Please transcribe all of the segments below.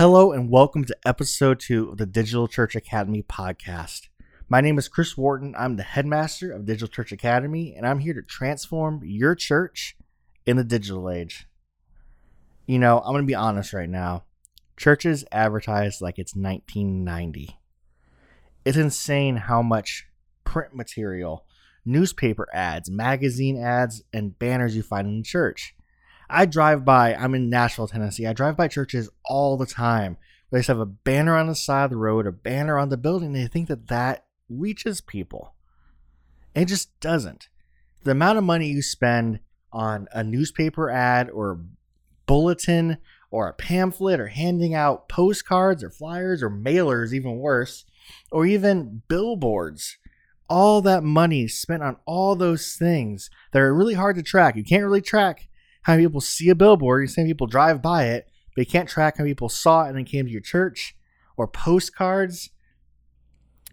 Hello, and welcome to episode two of the Digital Church Academy podcast. My name is Chris Wharton. I'm the headmaster of Digital Church Academy, and I'm here to transform your church in the digital age. You know, I'm going to be honest right now. Churches advertise like it's 1990. It's insane how much print material, newspaper ads, magazine ads, and banners you find in the church. I drive by, I'm in Nashville, Tennessee. I drive by churches all the time. They just have a banner on the side of the road, a banner on the building. They think that that reaches people. It just doesn't. The amount of money you spend on a newspaper ad or a bulletin or a pamphlet or handing out postcards or flyers or mailers, even worse, or even billboards. All that money spent on all those things that are really hard to track. You can't really track how many people see a billboard, you see people drive by it, but you can't track how many people saw it and then came to your church or postcards.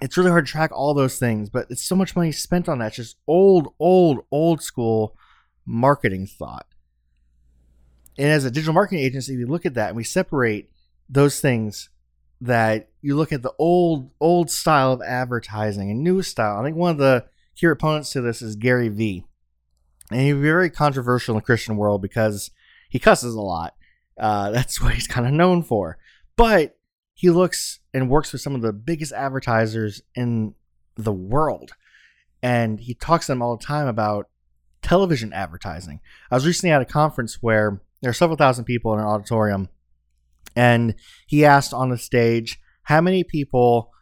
It's really hard to track all those things, but it's so much money spent on that. It's just old, old, old school marketing thought. And as a digital marketing agency, we look at that and we separate those things that you look at the old, old style of advertising and new style. I think one of the key opponents to this is Gary Vee and he's very controversial in the Christian world because he cusses a lot. Uh, that's what he's kind of known for. But he looks and works with some of the biggest advertisers in the world, and he talks to them all the time about television advertising. I was recently at a conference where there are several thousand people in an auditorium, and he asked on the stage how many people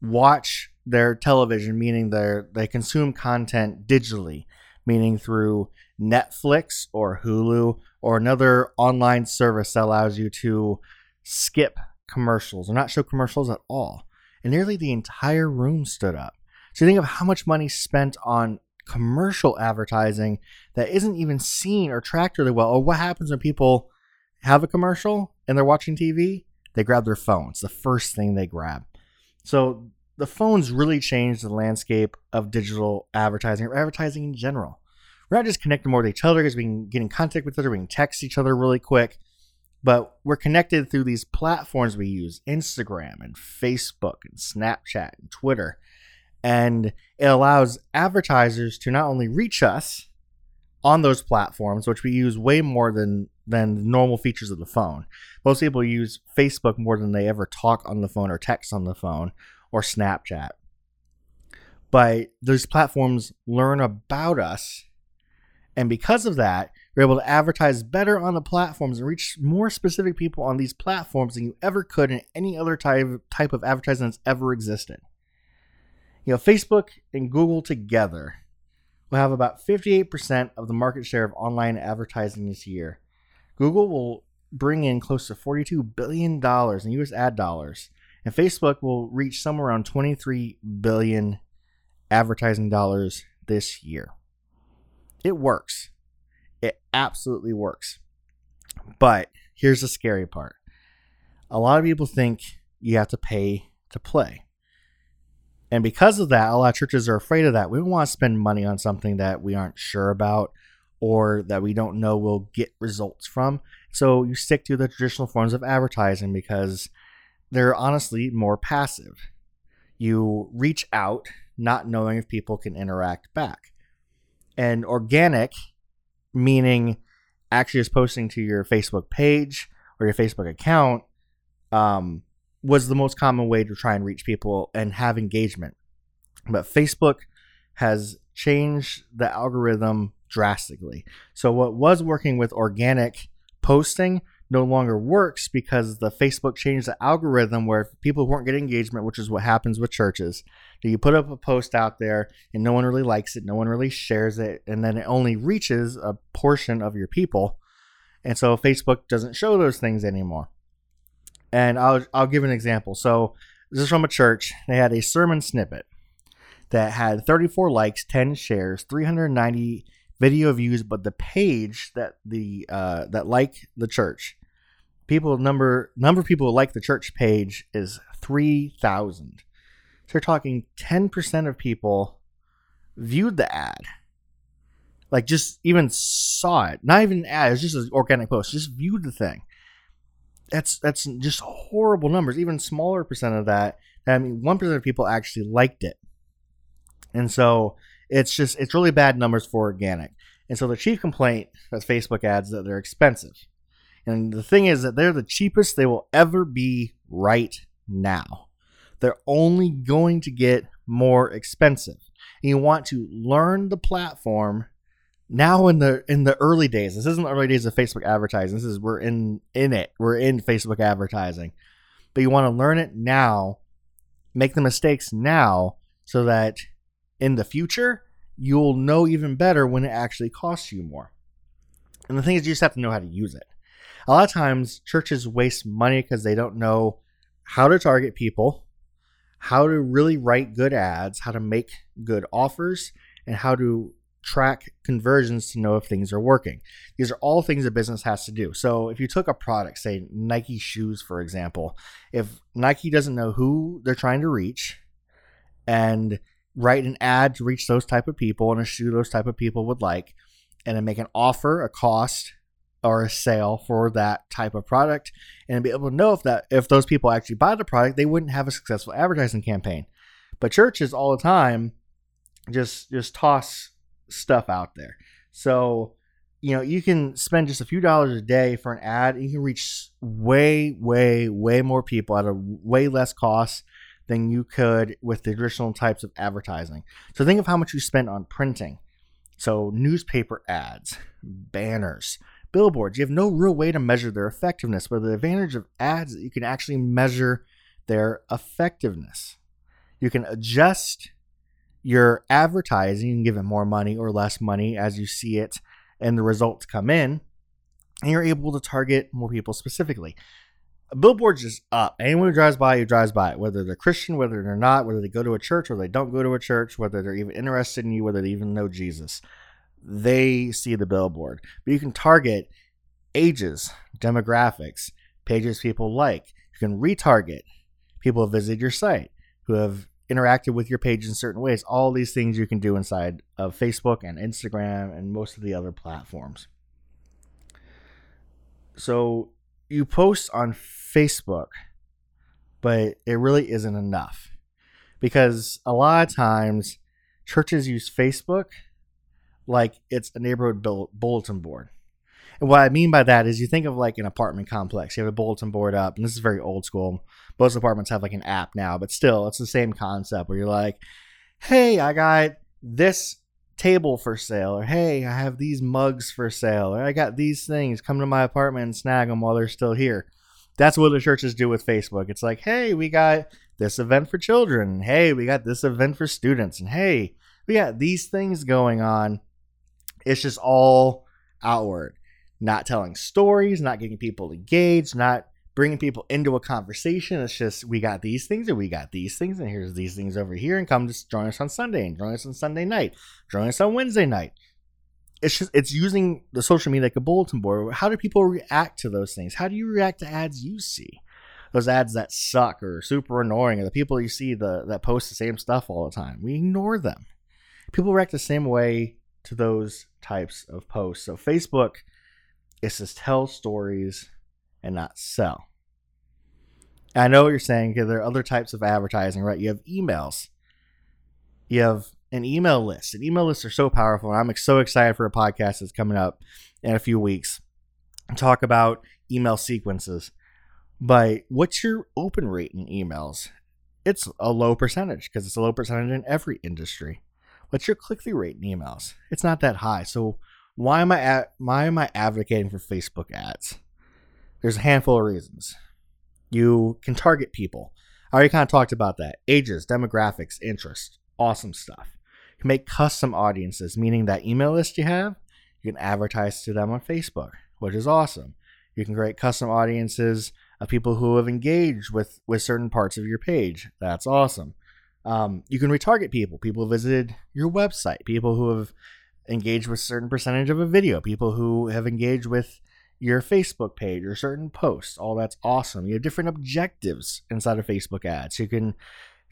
watch their television, meaning they they consume content digitally meaning through Netflix or Hulu or another online service that allows you to skip commercials or not show commercials at all. And nearly the entire room stood up. So you think of how much money spent on commercial advertising that isn't even seen or tracked really well. Or what happens when people have a commercial and they're watching TV? They grab their phones, the first thing they grab. So the phones really changed the landscape of digital advertising or advertising in general. We're not just connected more with each other because we can get in contact with each other, we can text each other really quick, but we're connected through these platforms we use Instagram and Facebook and Snapchat and Twitter. And it allows advertisers to not only reach us on those platforms, which we use way more than than the normal features of the phone. Most people use Facebook more than they ever talk on the phone or text on the phone or Snapchat. But those platforms learn about us. And because of that, you're able to advertise better on the platforms and reach more specific people on these platforms than you ever could in any other type, type of advertising that's ever existed. You know, Facebook and Google together will have about 58% of the market share of online advertising this year. Google will bring in close to $42 billion in US ad dollars and Facebook will reach somewhere around 23 billion advertising dollars this year. It works. It absolutely works. But here's the scary part. A lot of people think you have to pay to play. And because of that, a lot of churches are afraid of that. We don't want to spend money on something that we aren't sure about or that we don't know will get results from. So you stick to the traditional forms of advertising because they're honestly more passive. You reach out not knowing if people can interact back. And organic, meaning actually just posting to your Facebook page or your Facebook account, um, was the most common way to try and reach people and have engagement. But Facebook has changed the algorithm drastically. So, what was working with organic posting no longer works because the Facebook changed the algorithm where people weren't getting engagement, which is what happens with churches. You put up a post out there and no one really likes it, no one really shares it, and then it only reaches a portion of your people. And so Facebook doesn't show those things anymore. And I'll I'll give an example. So this is from a church. They had a sermon snippet that had 34 likes, 10 shares, 390 video views, but the page that the uh, that like the church people number number of people who like the church page is 3000 so you're talking 10% of people viewed the ad like just even saw it not even an ad it's just an organic post just viewed the thing that's that's just horrible numbers. Even smaller percent of that. I mean, one percent of people actually liked it, and so it's just it's really bad numbers for organic. And so the chief complaint with Facebook ads that they're expensive. And the thing is that they're the cheapest they will ever be right now. They're only going to get more expensive. And you want to learn the platform now in the in the early days. This isn't the early days of Facebook advertising. This is we're in in it. We're in Facebook advertising. But you want to learn it now, make the mistakes now so that in the future you'll know even better when it actually costs you more. And the thing is you just have to know how to use it. A lot of times churches waste money because they don't know how to target people, how to really write good ads, how to make good offers, and how to track conversions to know if things are working. These are all things a business has to do. So if you took a product, say Nike shoes, for example, if Nike doesn't know who they're trying to reach and write an ad to reach those type of people and a shoe those type of people would like, and then make an offer, a cost, or a sale for that type of product, and be able to know if that if those people actually buy the product, they wouldn't have a successful advertising campaign. But churches all the time just just toss stuff out there. So, you know, you can spend just a few dollars a day for an ad, and you can reach way, way, way more people at a way less cost than you could with the traditional types of advertising. So think of how much you spend on printing. So newspaper ads, banners, billboards. You have no real way to measure their effectiveness, but the advantage of ads that you can actually measure their effectiveness. You can adjust your advertising and give it more money or less money as you see it and the results come in, and you're able to target more people specifically. A billboard's just up. Anyone who drives by, who drives by, whether they're Christian, whether they're not, whether they go to a church or they don't go to a church, whether they're even interested in you, whether they even know Jesus, they see the billboard. But you can target ages, demographics, pages people like. You can retarget people who visit your site, who have interacted with your page in certain ways. All these things you can do inside of Facebook and Instagram and most of the other platforms. So you post on Facebook, but it really isn't enough because a lot of times churches use Facebook like it's a neighborhood bulletin board. And what I mean by that is you think of like an apartment complex. You have a bulletin board up, and this is very old school. Most apartments have like an app now, but still, it's the same concept where you're like, hey, I got this table for sale, or hey, I have these mugs for sale, or I got these things. Come to my apartment and snag them while they're still here. That's what the churches do with Facebook. It's like, hey, we got this event for children. Hey, we got this event for students. And hey, we got these things going on. It's just all outward not telling stories, not getting people engaged, not bringing people into a conversation. It's just we got these things and we got these things and here's these things over here and come just join us on Sunday and join us on Sunday night, join us on Wednesday night. It's just it's using the social media like a bulletin board. How do people react to those things? How do you react to ads you see? Those ads that suck or super annoying, or the people you see the that post the same stuff all the time. We ignore them. People react the same way to those types of posts. So Facebook is to tell stories and not sell. I know what you're saying because there are other types of advertising, right? You have emails. You have an email list. And email lists are so powerful. And I'm so excited for a podcast that's coming up in a few weeks. Talk about email sequences. But what's your open rate in emails? It's a low percentage because it's a low percentage in every industry. What's your click through rate in emails? It's not that high. So why am I at, why am I advocating for Facebook ads? There's a handful of reasons. You can target people. I already kind of talked about that. Ages, demographics, interests, awesome stuff. You can make custom audiences, meaning that email list you have, you can advertise to them on Facebook, which is awesome. You can create custom audiences of people who have engaged with with certain parts of your page. That's awesome. Um, you can retarget people. People who visited your website. People who have engaged with a certain percentage of a video, people who have engaged with your Facebook page or certain posts. All that's awesome. You have different objectives inside of Facebook ads. You can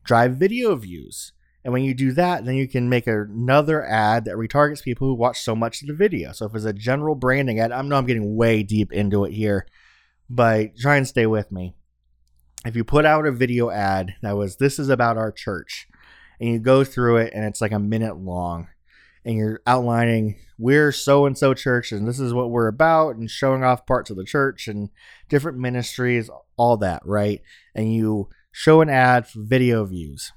drive video views. And when you do that, then you can make another ad that retargets people who watch so much of the video. So if it's a general branding ad, I know I'm getting way deep into it here, but try and stay with me. If you put out a video ad that was, This is about our church, and you go through it and it's like a minute long, and you're outlining, We're so and so church, and this is what we're about, and showing off parts of the church and different ministries, all that, right? And you show an ad for video views.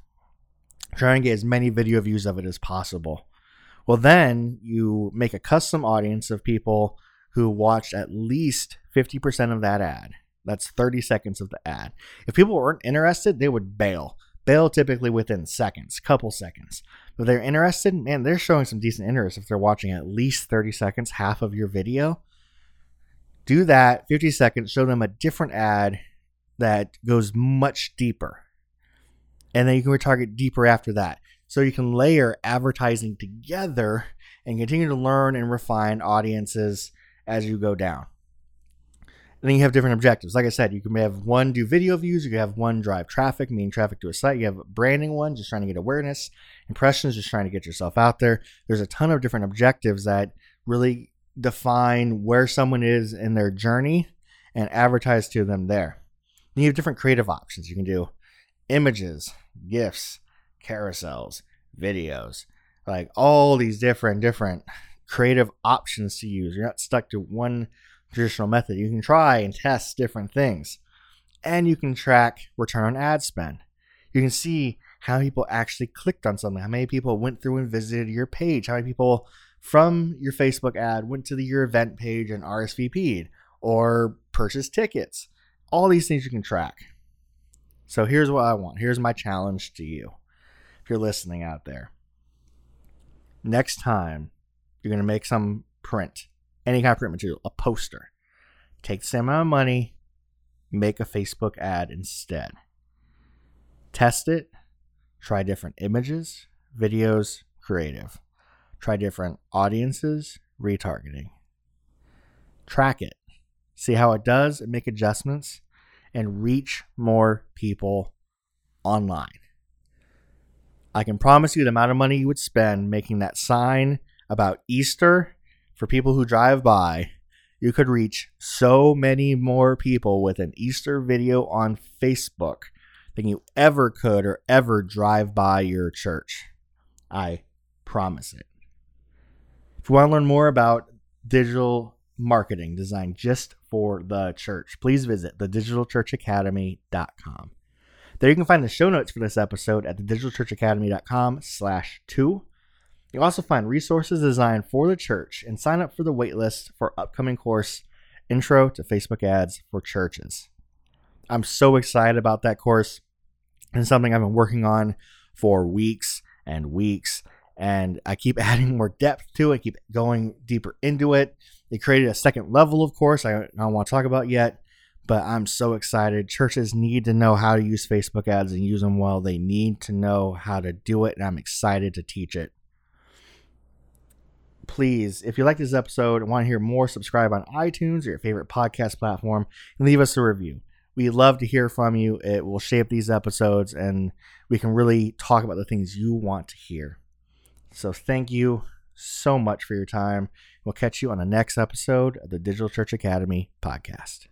Try and get as many video views of it as possible. Well, then you make a custom audience of people who watched at least 50% of that ad. That's 30 seconds of the ad. If people weren't interested, they would bail. Bail typically within seconds, couple seconds. If they're interested, man, they're showing some decent interest if they're watching at least 30 seconds, half of your video. Do that, 50 seconds, show them a different ad that goes much deeper. And then you can retarget deeper after that. So you can layer advertising together and continue to learn and refine audiences as you go down. And then you have different objectives. Like I said, you can have one do video views, you can have one drive traffic, meaning traffic to a site. You have a branding one, just trying to get awareness, impressions, just trying to get yourself out there. There's a ton of different objectives that really define where someone is in their journey and advertise to them there. Then you have different creative options. You can do images, GIFs, carousels, videos, like all these different different creative options to use. You're not stuck to one traditional method. You can try and test different things. And you can track return on ad spend. You can see how people actually clicked on something, how many people went through and visited your page, how many people from your Facebook ad went to the, your event page and RSVP'd or purchased tickets. All these things you can track. So here's what I want. Here's my challenge to you. If you're listening out there, next time you're going to make some print, any kind of print material, a poster. Take the same amount of money, make a Facebook ad instead. Test it, try different images, videos, creative. Try different audiences, retargeting. Track it, see how it does, and make adjustments, and reach more people online. I can promise you the amount of money you would spend making that sign about Easter for people who drive by, you could reach so many more people with an Easter video on Facebook than you ever could or ever drive by your church. I promise it. If you want to learn more about digital marketing designed just for the church, please visit thedigitalchurchacademy.com. There you can find the show notes for this episode at thedigitalchurchacademy.com slash two. You'll also find resources designed for the church and sign up for the waitlist for upcoming course, Intro to Facebook Ads for Churches. I'm so excited about that course. It's something I've been working on for weeks and weeks, and I keep adding more depth to it, keep going deeper into it. They created a second level of course I don't want to talk about yet, but I'm so excited. Churches need to know how to use Facebook ads and use them well. They need to know how to do it, and I'm excited to teach it please, if you like this episode and want to hear more, subscribe on iTunes or your favorite podcast platform and leave us a review. We love to hear from you. It will shape these episodes and we can really talk about the things you want to hear. So thank you so much for your time. We'll catch you on the next episode of the Digital Church Academy podcast.